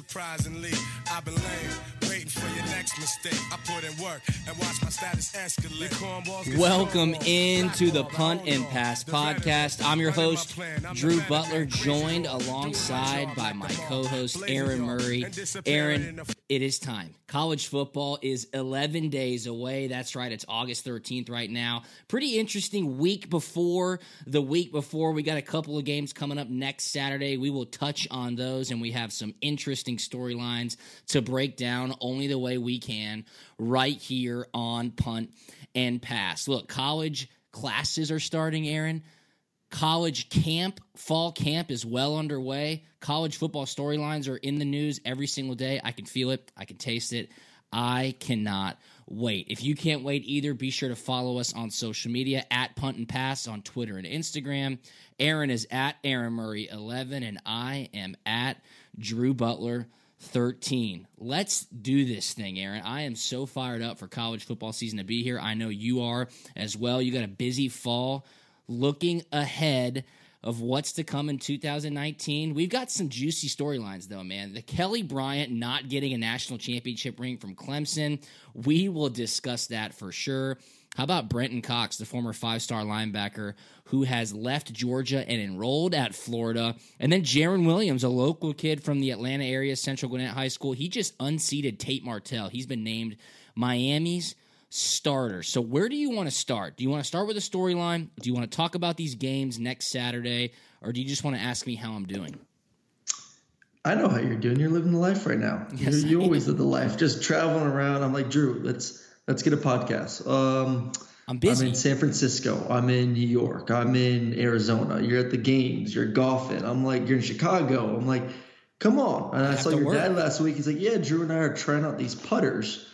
Surprisingly, I've been lame, waiting for your next mistake. I put in work and watch my status escalate. Cornballs Welcome into the Punt and Pass podcast. I'm your host, plan. I'm the Drew Butler, joined alongside by my co host. Aaron Murray. and disappearing in Aaron, it is time. College football is 11 days away. That's right, it's August 13th right now. Pretty interesting week before the week before. We got a couple of games coming up next Saturday. We will touch on those, and we have some interesting storylines to break down only the way we can right here on Punt and Pass. Look, college classes are starting, Aaron. College camp, fall camp is well underway. College football storylines are in the news every single day. I can feel it, I can taste it. I cannot wait. If you can't wait either, be sure to follow us on social media at Punt and Pass on Twitter and Instagram. Aaron is at Aaron Murray 11, and I am at Drew Butler 13. Let's do this thing, Aaron. I am so fired up for college football season to be here. I know you are as well. You got a busy fall looking ahead of what's to come in 2019. We've got some juicy storylines, though, man. The Kelly Bryant not getting a national championship ring from Clemson. We will discuss that for sure. How about Brenton Cox, the former five star linebacker who has left Georgia and enrolled at Florida? And then Jarren Williams, a local kid from the Atlanta area, Central Gwinnett High School. He just unseated Tate Martell. He's been named Miami's starter. So where do you want to start? Do you want to start with a storyline? Do you want to talk about these games next Saturday? Or do you just want to ask me how I'm doing? I know how you're doing. You're living the life right now. Yes, you you always live the life, just traveling around. I'm like Drew. Let's let's get a podcast. Um, I'm busy. I'm in San Francisco. I'm in New York. I'm in Arizona. You're at the games. You're golfing. I'm like you're in Chicago. I'm like, come on. And I, have saw your work. dad last week. He's like, yeah, Drew and I are trying out these putters,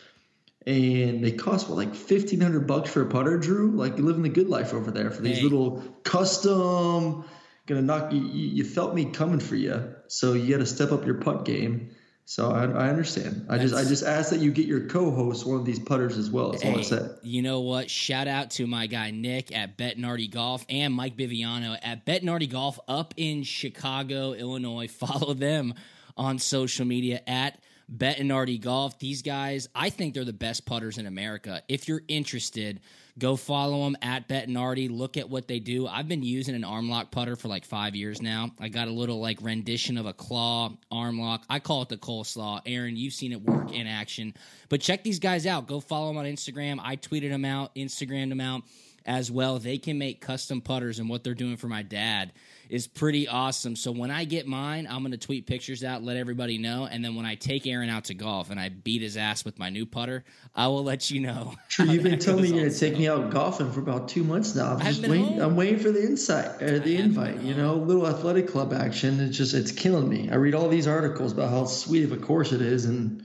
and they cost what like fifteen hundred bucks for a putter. Drew, like living the good life over there for these Hey. little custom. Gonna knock you. You you felt me coming for you, so you got to step up your putt game. So I, I understand. I just I just ask that you get your co-host one of these putters as well. That's all I said. you know what? Shout out to my guy Nick at Bettinardi Golf and Mike Biviano at Bettinardi Golf up in Chicago, Illinois. Follow them on social media at Bettinardi Golf. These guys, I think they're the best putters in America. If you're interested, go follow them at Bettinardi. Look at what they do. I've been using an arm lock putter for like five years now. I got a little like rendition of a claw arm lock. I call it the coleslaw. Aaron, you've seen it work in action. But check these guys out. Go follow them on Instagram. I tweeted them out, Instagrammed them out as well. They can make custom putters, and what they're doing for my dad is pretty awesome. So when I get mine, I'm going to tweet pictures out, let everybody know. And then when I take Aaron out to golf and I beat his ass with my new putter, I will let you know. True, you've been telling me you're gonna take me out golfing for about two months now. I'm just waiting. home. I'm waiting for the insight or the invite. You know, little athletic club action. It's just it's killing me. I read all these articles about how sweet of a course it is, and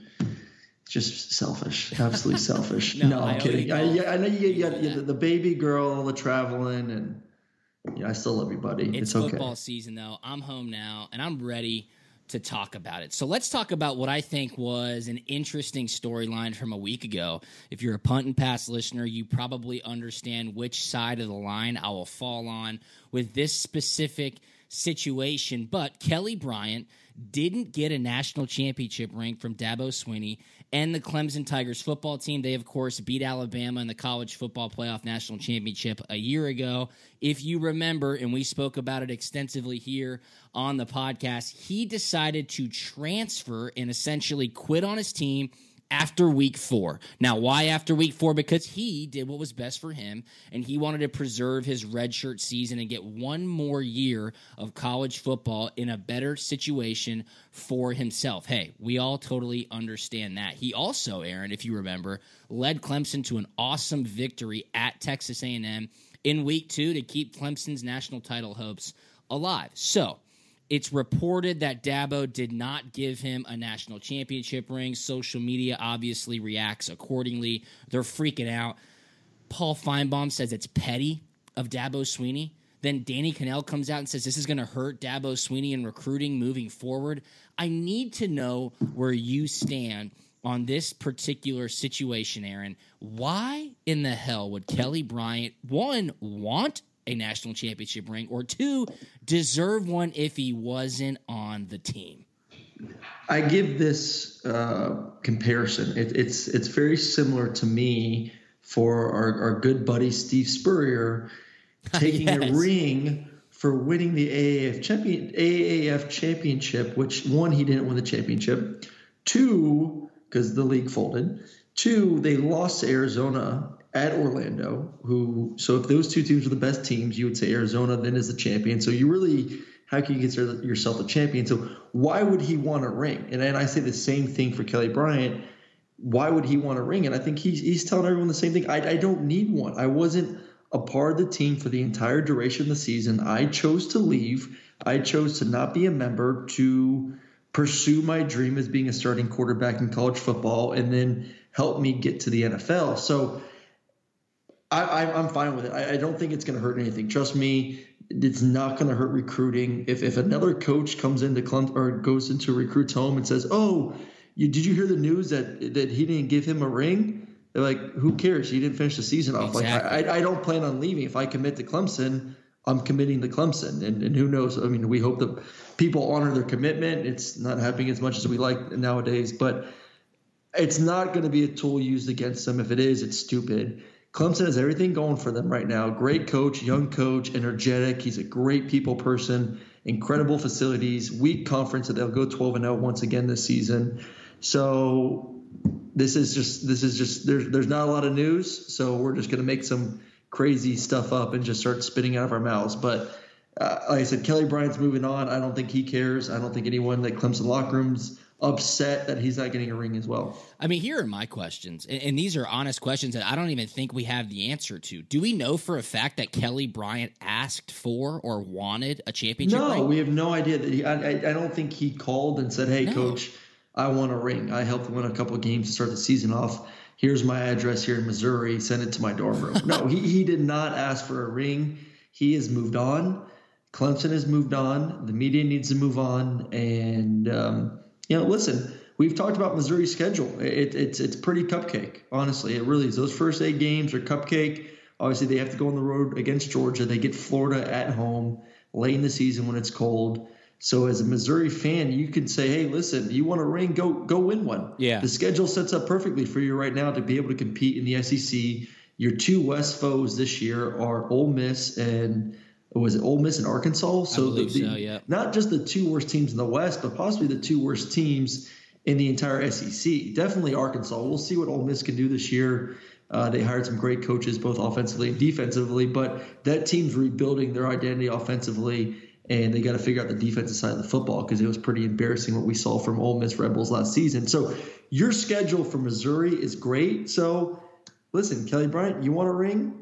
just selfish, absolutely selfish. No, no, I'm kidding. I, yeah, I know you got You know you that. the, baby girl, all the traveling, and yeah, I still love you, buddy. It's, It's, okay. football season, though. I'm home now, and I'm ready to talk about it. So let's talk about what I think was an interesting storyline from a week ago. If you're a punt and pass listener, you probably understand which side of the line I will fall on with this specific situation. But Kelly Bryant didn't get a national championship ring from Dabo Swinney and the Clemson Tigers football team. They, of course, beat Alabama in the college football playoff national championship a year ago. If you remember, and we spoke about it extensively here on the podcast, he decided to transfer and essentially quit on his team after week four. Now, why after week four? Because he did what was best for him, and he wanted to preserve his redshirt season and get one more year of college football in a better situation for himself. Hey, we all totally understand that. He also, Aaron, if you remember, led Clemson to an awesome victory at Texas A&M in week two to keep Clemson's national title hopes alive. So, it's reported that Dabo did not give him a national championship ring. Social media obviously reacts accordingly. They're freaking out. Paul Finebaum says it's petty of Dabo Swinney. Then Danny Kanell comes out and says this is going to hurt Dabo Swinney in recruiting moving forward. I need to know where you stand on this particular situation, Aaron. Why in the hell would Kelly Bryant, one, want a national championship ring, or two, deserve one if he wasn't on the team? I give this uh, comparison. It, it's it's very similar to me for our, our good buddy Steve Spurrier taking yes. a ring for winning the AAF champion AAF championship, which one he didn't win the championship, two because the league folded, two they lost to Arizona at Orlando, who so if those two teams are the best teams, you would say Arizona then is the champion. So you really how can you consider yourself the champion? So why would he want a ring? And and I say the same thing for Kelly Bryant. Why would he want a ring? And I think he's he's telling everyone the same thing. I, I don't need one. I wasn't a part of the team for the entire duration of the season. I chose to leave. I chose to not be a member to pursue my dream as being a starting quarterback in college football and then help me get to the NFL. So I, am fine with it. I, I don't think it's going to hurt anything. Trust me, it's not going to hurt recruiting. If if another coach comes into Clemson or goes into a recruit's home and says, "Oh, you, did you hear the news that that he didn't give him a ring?" They're like, "Who cares? He didn't finish the season off." Exactly. Like, I, I don't plan on leaving. If I commit to Clemson, I'm committing to Clemson, and and who knows? I mean, we hope that people honor their commitment. It's not happening as much as we like nowadays, but it's not going to be a tool used against them. If it is, it's stupid. Clemson has everything going for them right now. Great coach, young coach, energetic. He's a great people person, incredible facilities, weak conference that they'll go 12 and 0 once again this season. So this is just this is just there's there's not a lot of news, so we're just going to make some crazy stuff up and just start spitting out of our mouths. But uh, like I said, Kelly Bryant's moving on. I don't think he cares. I don't think anyone that Clemson locker rooms upset that he's not getting a ring as well. I mean, here are my questions, and, and, these are honest questions that I don't even think we have the answer to. Do we know for a fact that Kelly Bryant asked for or wanted a championship? No, ring? we have no idea. That he, I, I, don't think he called and said, "Hey, no. coach, I want a ring. I helped win a couple of games to start the season off. Here's my address here in Missouri. Send it to my dorm room." no, he he did not ask for a ring. He has moved on. Clemson has moved on. The media needs to move on, and. Um, you know, listen, we've talked about Missouri's schedule. It, it's it's pretty cupcake, honestly. It really is. Those first eight games are cupcake. Obviously, they have to go on the road against Georgia. They get Florida at home late in the season when it's cold. So as a Missouri fan, you can say, "Hey, listen, you want a ring? Go go win one." Yeah. The schedule sets up perfectly for you right now to be able to compete in the SEC. Your two West foes this year are Ole Miss and was it Ole Miss and Arkansas? So, the, the, so, yeah. not just the two worst teams in the West, but possibly the two worst teams in the entire SEC. Definitely Arkansas. We'll see what Ole Miss can do this year. Uh, they hired some great coaches, both offensively and defensively, but that team's rebuilding their identity offensively, and they got to figure out the defensive side of the football because it was pretty embarrassing what we saw from Ole Miss Rebels last season. So your schedule for Missouri is great. So listen, Kelly Bryant, you want a ring?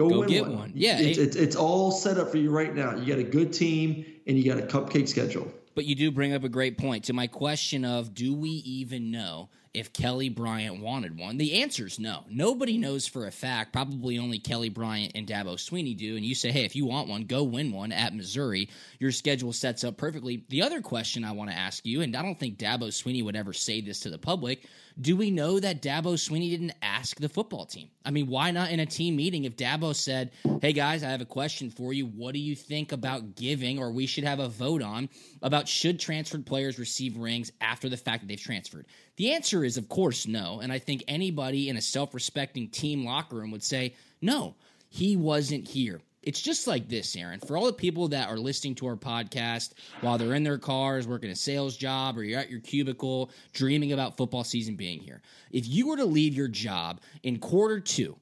Go, Go win get one. one. Yeah, it's, it's, it's all set up for you right now. You got a good team and you got a cupcake schedule. But you do bring up a great point to my question of do we even know if Kelly Bryant wanted one? The answer is no. Nobody knows for a fact. Probably only Kelly Bryant and Dabo Swinney do. And you say, hey, if you want one, go win one at Missouri. Your schedule sets up perfectly. The other question I want to ask you, and I don't think Dabo Swinney would ever say this to the public, do we know that Dabo Swinney didn't ask the football team? I mean, why not in a team meeting if Dabo said, hey guys, I have a question for you. What do you think about giving, or we should have a vote on, about should transferred players receive rings after the fact that they've transferred? The answer is, of course, no. And I think anybody in a self respecting team locker room would say, no, he wasn't here. It's just like this, Aaron. For all the people that are listening to our podcast while they're in their cars, working a sales job, or you're at your cubicle, dreaming about football season being here. If you were to leave your job in quarter two,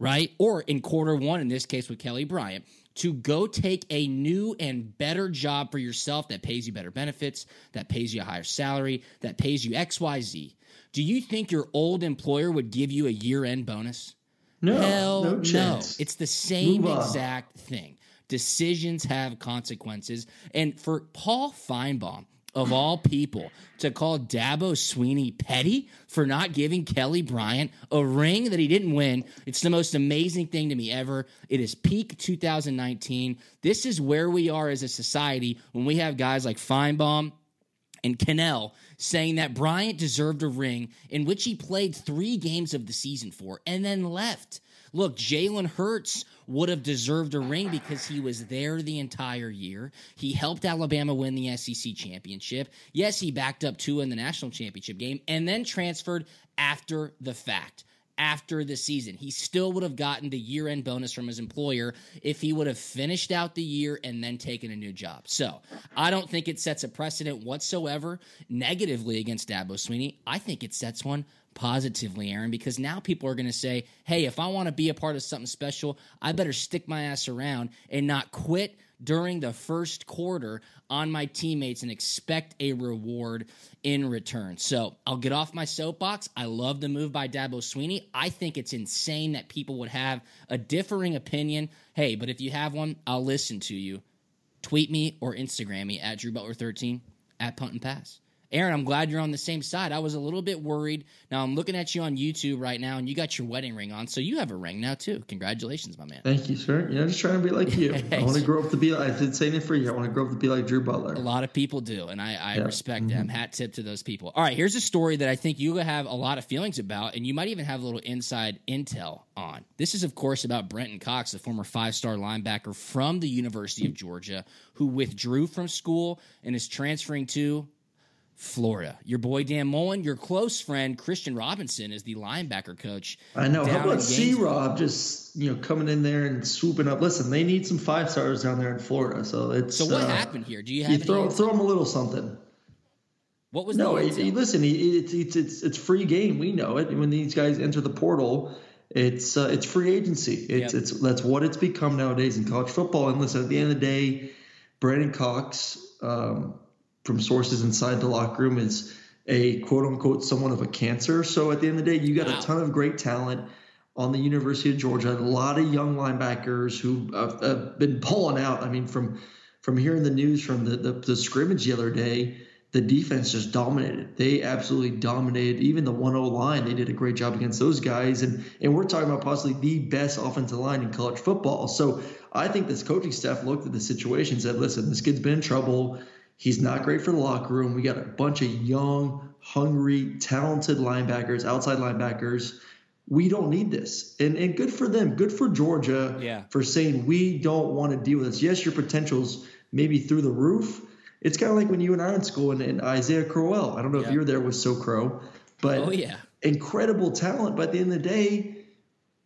right, or in quarter one, in this case with Kelly Bryant, to go take a new and better job for yourself that pays you better benefits, that pays you a higher salary, that pays you XYZ, do you think your old employer would give you a year end bonus? No, Hell no chance. It's the same exact thing. Decisions have consequences. And for Paul Finebaum, of all people, to call Dabo Swinney petty for not giving Kelly Bryant a ring that he didn't win, it's the most amazing thing to me ever. It is peak 2019. This is where we are as a society when we have guys like Finebaum and Kanell saying that Bryant deserved a ring in which he played three games of the season for and then left. Look, Jalen Hurts would have deserved a ring because he was there the entire year. He helped Alabama win the SEC championship. Yes, he backed up two in the national championship game and then transferred after the fact after the season. He still would have gotten the year end bonus from his employer if he would have finished out the year and then taken a new job. So I don't think it sets a precedent whatsoever negatively against Dabo Swinney. I think it sets one positively, Aaron, because now people are going to say, hey, if I want to be a part of something special, I better stick my ass around and not quit during the first quarter on my teammates and expect a reward in return. So I'll get off my soapbox. I love the move by Dabo Swinney. I think it's insane that people would have a differing opinion. Hey, but if you have one, I'll listen to you. Tweet me or Instagram me at Drew Butler 13 at Punt and Pass. Aaron, I'm glad you're on the same side. I was a little bit worried. Now I'm looking at you on YouTube right now, and you got your wedding ring on, so you have a ring now too. Congratulations, my man. Thank you, sir. You know, just trying to be like you. I want to grow up to be. I did say it for you. I want to grow up to be like Drew Butler. A lot of people do, and I, I Yeah. respect mm-hmm. them. Hat tip to those people. All right, here's a story that I think you have a lot of feelings about, and you might even have a little inside intel on. This is, of course, about Brenton Cox, a former five star linebacker from the University of Georgia, who withdrew from school and is transferring to Florida. Your boy Dan Mullen, your close friend Christian Robinson is the linebacker coach. I know. How about C Rob just you know coming in there and swooping up? Listen, they need some five stars down there in Florida. So it's So what uh, happened here? Do you have You throw throw them a little something. What was No, the it, it- listen, it, it's it's it's it's free game. We know it. When these guys enter the portal, it's uh, it's free agency. It's Yep. it's that's what it's become nowadays in college football. And listen, at the end of the day, Brandon Cox, um, from sources inside the locker room, is a quote unquote somewhat of a cancer. So at the end of the day, you got Wow. a ton of great talent on the University of Georgia. A lot of young linebackers who have, have been pulling out. I mean, from from hearing the news from the, the, the scrimmage the other day, the defense just dominated. They absolutely dominated. Even the 1-0 line, they did a great job against those guys. And and we're talking about possibly the best offensive line in college football. So I think this coaching staff looked at the situation and said, listen, this kid's been in trouble. He's not great for the locker room. We got a bunch of young, hungry, talented linebackers, outside linebackers. We don't need this. And and good for them. Good for Georgia Yeah. for saying we don't want to deal with this. Yes, your potential's maybe through the roof. It's kind of like when you and I were in school and, and Isaiah Crowell. I don't know Yeah. if you were there with So Crow, but Oh, yeah. incredible talent. But at the end of the day,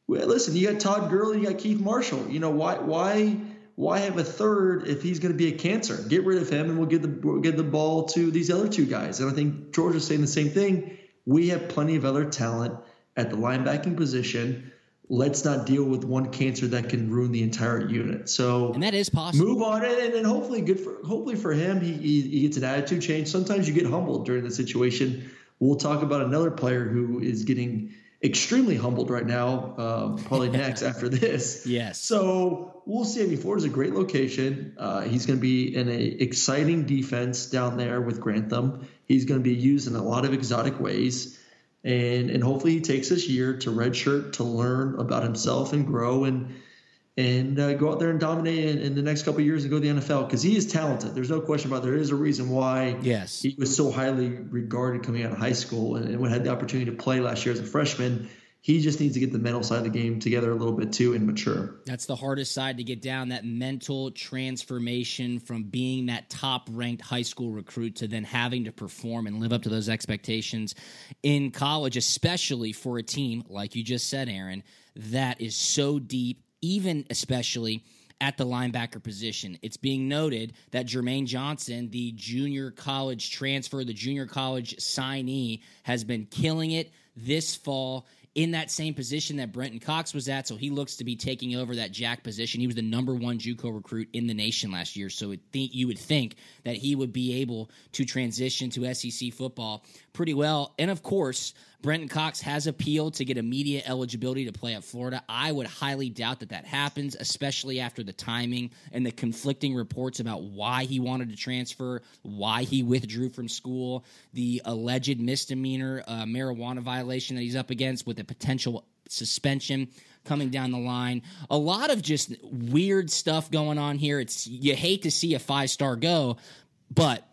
well, listen, you got Todd Gurley, you got Keith Marshall. You know why why why have a third if he's going to be a cancer? Get rid of him, and we'll give the we'll give the ball to these other two guys. And I think Georgia's saying the same thing. We have plenty of other talent at the linebacking position. Let's not deal with one cancer that can ruin the entire unit. So And that is possible. move on and, and hopefully good for hopefully for him he, he, he gets an attitude change sometimes you get humbled during the situation we'll talk about another player who is getting extremely humbled right now um, probably next after this. Yes. so we'll see. I mean florida's a great location. Uh, he's going to be in a exciting defense down there with grantham. He's going to be used in a lot of exotic ways. And and hopefully he takes this year to redshirt to learn about himself and grow and and uh, go out there and dominate in, in the next couple years and go to the NFL because he is talented. There's no question about it. There is a reason why yes. he was so highly regarded coming out of high school and, and had the opportunity to play last year as a freshman he just needs to get the mental side of the game together a little bit too and mature. That's the hardest side to get down that mental transformation from being that top ranked high school recruit to then having to perform and live up to those expectations in college, especially for a team, like you just said, Aaron, that is so deep, even especially at the linebacker position. It's being noted that Jermaine Johnson, the junior college transfer, the junior college signee, has been killing it this fall in that same position that Brenton Cox was at. So he looks to be taking over that jack position. He was the number one JUCO recruit in the nation last year. So think you would think that he would be able to transition to SEC football pretty well. And of course, Brenton Cox has appealed to get immediate eligibility to play at Florida. I would highly doubt that that happens, especially after the timing and the conflicting reports about why he wanted to transfer, why he withdrew from school, the alleged misdemeanor uh, marijuana violation that he's up against with a potential suspension coming down the line. A lot of just weird stuff going on here. It's you hate to see a five star go, but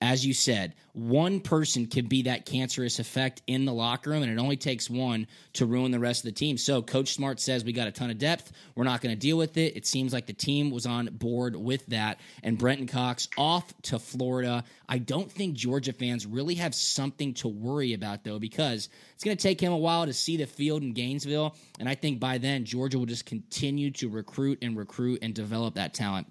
as you said, one person can be that cancerous effect in the locker room, and it only takes one to ruin the rest of the team. So, Coach Smart says we got a ton of depth. We're not going to deal with it. It seems like the team was on board with that. And Brenton Cox off to Florida. I don't think Georgia fans really have something to worry about, though, because it's going to take him a while to see the field in Gainesville. And I think by then, Georgia will just continue to recruit and recruit and develop that talent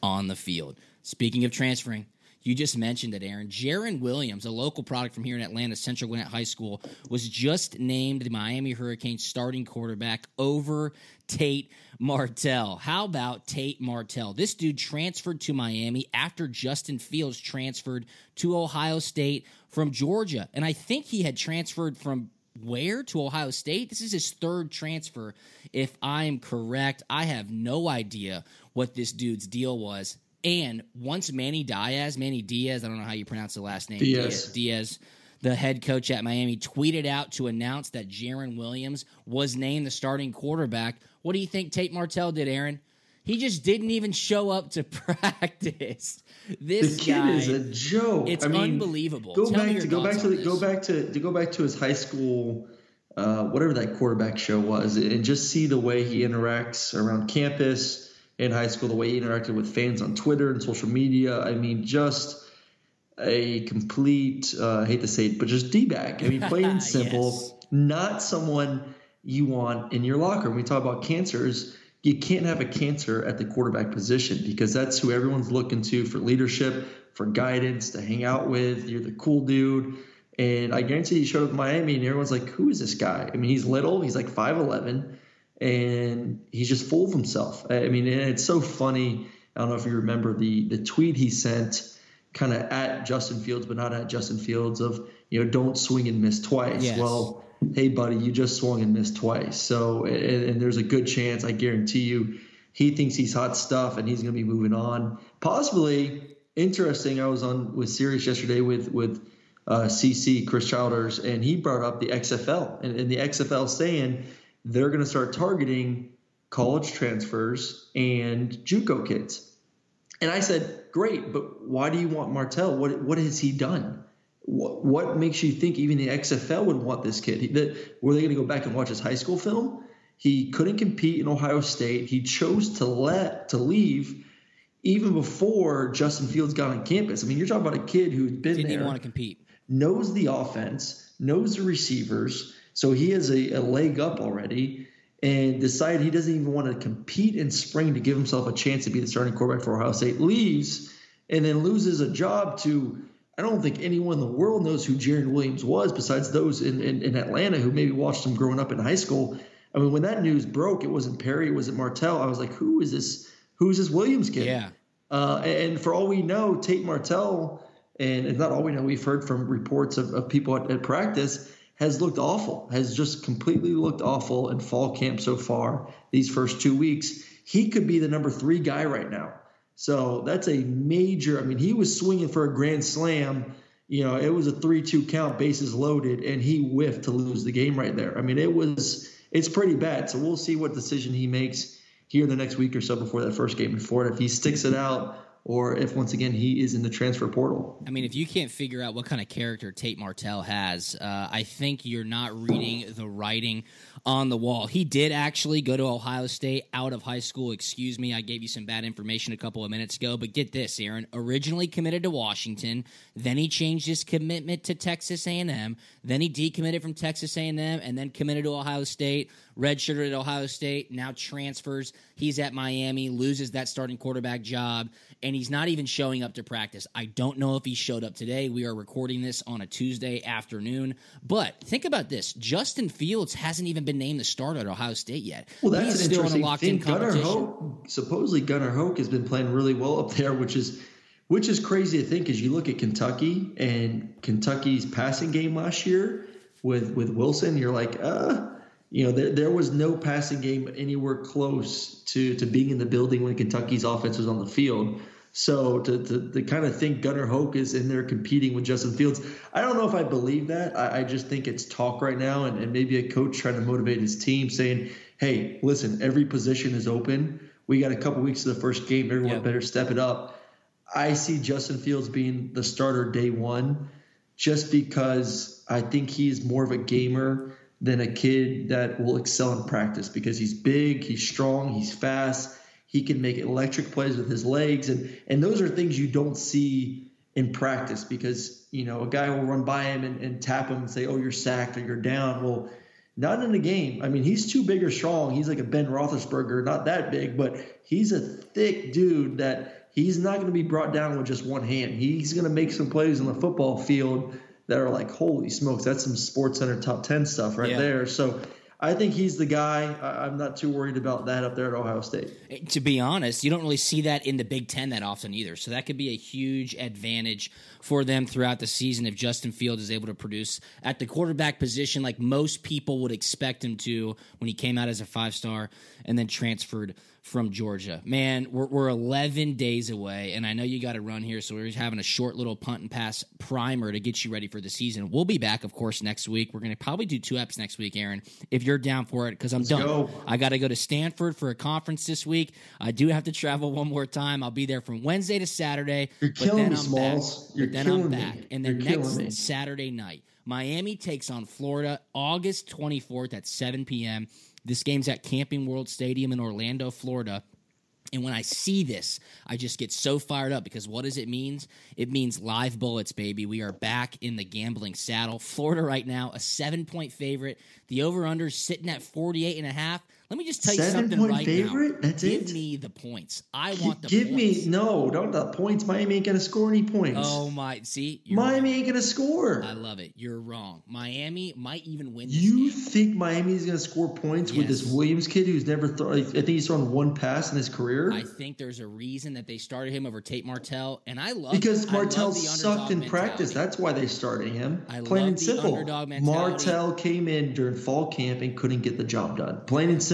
on the field. Speaking of transferring, you just mentioned it, Aaron. Jarren Williams, a local product from here in Atlanta, Central Gwinnett High School, was just named the Miami Hurricanes starting quarterback over Tate Martell. How about Tate Martell? This dude transferred to Miami after Justin Fields transferred to Ohio State from Georgia. And I think he had transferred from where to Ohio State. This is his third transfer, if I am correct. I have no idea what this dude's deal was. And once Manny Diaz, Manny Diaz, I don't know how you pronounce the last name, Diaz, Diaz the head coach at Miami, tweeted out to announce that Jarren Williams was named the starting quarterback. What do you think Tate Martell did, Aaron? He just didn't even show up to practice. This the kid guy, is a joke. It's I mean, unbelievable. Go Tell back to go back to the, go back to to go back to his high school, uh, whatever that quarterback show was, and just see the way he interacts around campus in high school, the way he interacted with fans on Twitter and social media. I mean, just a complete, uh, I hate to say it, but just D bag. I mean, plain and simple, yes. not someone you want in your locker. When we talk about cancers, you can't have a cancer at the quarterback position because that's who everyone's looking to for leadership, for guidance, to hang out with. You're the cool dude. And I guarantee he showed up in Miami and everyone's like, who is this guy? I mean, he's little, he's like 5'11 and he's just full of himself. I mean, it's so funny. I don't know if you remember the the tweet he sent, kind of at Justin Fields, but not at Justin Fields of you know don't swing and miss twice. Yes. Well, hey buddy, you just swung and missed twice. So and, and there's a good chance, I guarantee you, he thinks he's hot stuff and he's going to be moving on. Possibly interesting. I was on with Sirius yesterday with with uh, CC Chris Childers, and he brought up the XFL and, and the XFL saying they're going to start targeting college transfers and JUCO kids. And I said, great, but why do you want Martell? What what has he done? What, what makes you think even the XFL would want this kid? He, that, were they going to go back and watch his high school film? He couldn't compete in Ohio State. He chose to let to leave even before Justin Fields got on campus. I mean, you're talking about a kid who's been Didn't there, want to compete, knows the offense, knows the receivers so he has a, a leg up already and decided he doesn't even want to compete in spring to give himself a chance to be the starting quarterback for Ohio State, leaves and then loses a job to I don't think anyone in the world knows who Jarren Williams was besides those in, in, in, Atlanta who maybe watched him growing up in high school. I mean, when that news broke, it wasn't Perry, it wasn't Martell. I was like, who is this? Who is this Williams kid? Yeah. Uh, and for all we know, Tate Martell, and, and not all we know, we've heard from reports of, of people at, at practice – has looked awful, has just completely looked awful in fall camp so far, these first two weeks. He could be the number three guy right now. So that's a major, I mean, he was swinging for a grand slam you know, it was a 3 2 count, bases loaded, and he whiffed to lose the game right there. I mean, it was, it's pretty bad. So we'll see what decision he makes here the next week or so before that first game in Florida. If he sticks it out, or if once again he is in the transfer portal. I mean, if you can't figure out what kind of character Tate Martell has, uh, I think you're not reading the writing on the wall. He did actually go to Ohio State out of high school. Excuse me, I gave you some bad information a couple of minutes ago, but get this, Aaron. Originally committed to Washington, then he changed his commitment to Texas A&M, then he decommitted from Texas A&M, and then committed to Ohio State. Redshirted at Ohio State, now transfers. He's at Miami, loses that starting quarterback job, and he's not even showing up to practice. I don't know if he showed up today. We are recording this on a Tuesday afternoon, but think about this: Justin Fields hasn't even been named the starter at Ohio State yet. Well, that's He's an still in a interesting locked-in thing. Gunnar competition. Hoak, supposedly Gunnar Hoak has been playing really well up there, which is which is crazy to think. As you look at Kentucky and Kentucky's passing game last year with with Wilson, you're like, uh, you know, there, there was no passing game anywhere close to to being in the building when Kentucky's offense was on the field. So to, to, to kind of think Gunnar Hoak is in there competing with Justin Fields, I don't know if I believe that. I, I just think it's talk right now, and, and maybe a coach trying to motivate his team, saying, "Hey, listen, every position is open. We got a couple weeks of the first game. Everyone Yep. better step it up." I see Justin Fields being the starter day one, just because I think he's more of a gamer than a kid that will excel in practice because he's big, he's strong, he's fast, he can make electric plays with his legs, and and those are things you don't see in practice because you know a guy will run by him and, and tap him and say, "Oh, you're sacked or you're down." Well, not in a game. I mean, he's too big or strong. He's like a Ben Roethlisberger, not that big, but he's a thick dude that he's not going to be brought down with just one hand. He's going to make some plays on the football field that are like, holy smokes, that's some Sports Center top ten stuff right Yeah. there. So. I think he's the guy. I'm not too worried about that up there at Ohio State. Eh, to be honest, you don't really see that in the Big Ten that often either. So that could be a huge advantage for them throughout the season if Justin Fields is able to produce at the quarterback position like most people would expect him to when he came out as a five star and then transferred from Georgia. Man, we're, we're 11 days away, and I know you got to run here, so we're having a short little punt and pass primer to get you ready for the season. We'll be back, of course, next week. We're going to probably do two eps next week, Aaron, if you're down for it, because I'm done. go. I got to go to Stanford for a conference this week. I do have to travel one more time. I'll be there from Wednesday to Saturday. You're but killing then me, I'm Smalls. Back. You're but then killing I'm me. And then You're next me. Saturday night, Miami takes on Florida August 24th at 7 p.m. This game's at Camping World Stadium in Orlando, Florida. And when I see this, I just get so fired up because what does it mean? It means live bullets, baby. We are back in the gambling saddle. Florida right now, a seven point favorite. The over under sitting at 48 and a half. Let me just tell you Seven something point right favorite? now. That's Give it? me the points. I want the Give points. me no, don't the points. Miami ain't gonna score any points. Oh my! See, Miami wrong. ain't gonna score. I love it. You're wrong. Miami might even win. This You game. think Miami's gonna score points with this Williams kid who's never thrown? I think he's thrown one pass in his career. I think there's a reason that they started him over Tate Martell, and I love because love Martell the sucked in practice. That's why they started him. I Plain love and the simple. underdog mentality. Martell came in during fall camp and couldn't get the job done. Plain and simple.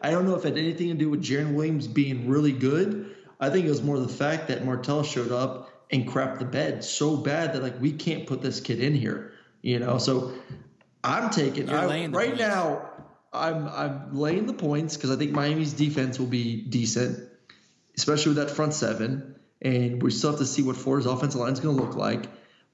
I don't know if it had anything to do with Jarren Williams being really good. I think it was more the fact that Martell showed up and crapped the bed so bad that like we can't put this kid in here. You know, so I'm taking I, right points. now. I'm I'm laying the points because I think Miami's defense will be decent especially with that front seven. And we still have to see what Florida's offensive line is going to look like.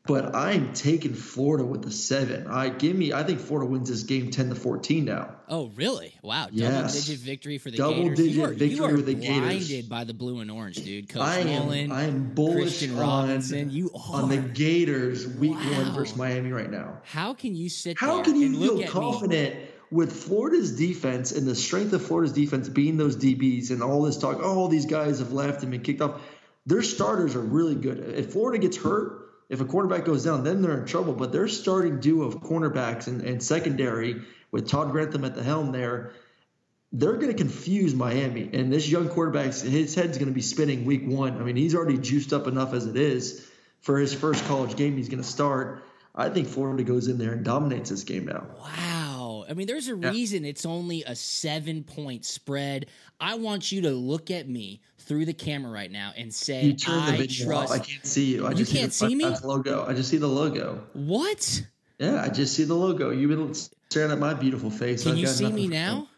But I'm taking Florida with the seven. I give me. I think Florida wins this game ten to fourteen now. Oh, really? Wow. Double Yes. digit victory for the Double Gators. digit you are, victory you are with the Gators. blinded by the blue and orange, dude. Coach I am. Mullen, I am bullish Christian on, You are. on the Gators week Wow. one versus Miami right now. How can you sit How there can you and feel me? confident with Florida's defense and the strength of Florida's defense being those DBs and all this talk? Oh, all these guys have left and been kicked off. Their starters are really good. If Florida gets hurt, if a quarterback goes down, then they're in trouble. But their starting duo of cornerbacks and, and secondary with Todd Grantham at the helm there, they're going to confuse Miami. And this young quarterback, his head's going to be spinning week one. I mean, he's already juiced up enough as it is for his first college game he's going to start. I think Florida goes in there and dominates this game now. Wow. I mean, there's a reason it's only a seven point spread. I want you to look at me through the camera right now and say, You I video off. trust. I can't see you. I You just can't see, the see me? Logo. I just see the logo. What? Yeah, I just see the logo. You've been staring at my beautiful face. Can I've you see me now?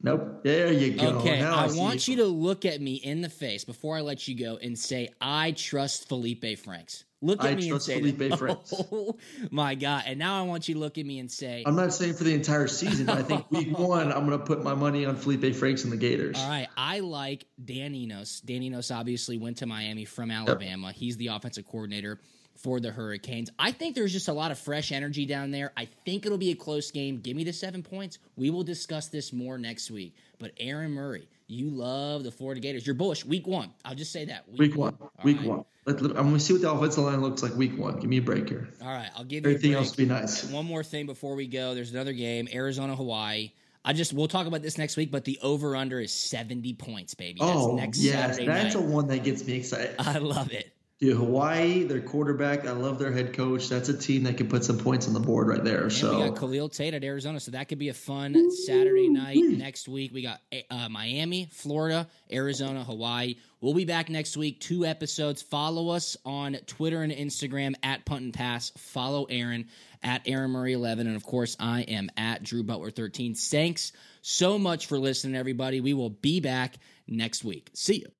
Nope. There you go. Okay, Now I, see want you to look at me in the face before I let you go and say, I trust Felipe Franks. Look at I me and say, Felipe. Oh my God. And now I want you to look at me and say, I'm not saying for the entire season, I think week one, I'm going to put my money on Felipe Franks and the Gators. All right, I like Dan Enos. Dan Enos obviously went to Miami from Alabama. He's the offensive coordinator for the Hurricanes. I think there's just a lot of fresh energy down there. I think it'll be a close game. Give me the seven points. We will discuss this more next week. But Aaron Murray, you love the Florida Gators. You're bullish. Week one. I'll just say that. Week one. All Week right. one. Let, let- I'm going to see what the offensive line looks like week one. Give me a break here. All right, I'll give you Everything else be nice. One more thing before we go. There's another game, Arizona Hawaii. I just we'll talk about this next week, but the over under is 70 points, baby. That's oh, next yes. Saturday That's night. a one that gets me excited. I love it. Dude, Hawaii, their quarterback, I love their head coach. That's a team that can put some points on the board right there. And so we got Khalil Tate at Arizona, so that could be a fun Saturday night next week. We got uh, Miami, Florida, Arizona, Hawaii. We'll be back next week. Two episodes. Follow us on Twitter and Instagram at Punt and Pass. Follow Aaron at Aaron Murray 11, and of course, I am at Drew Butler 13. Thanks so much for listening, everybody. We will be back next week. See you.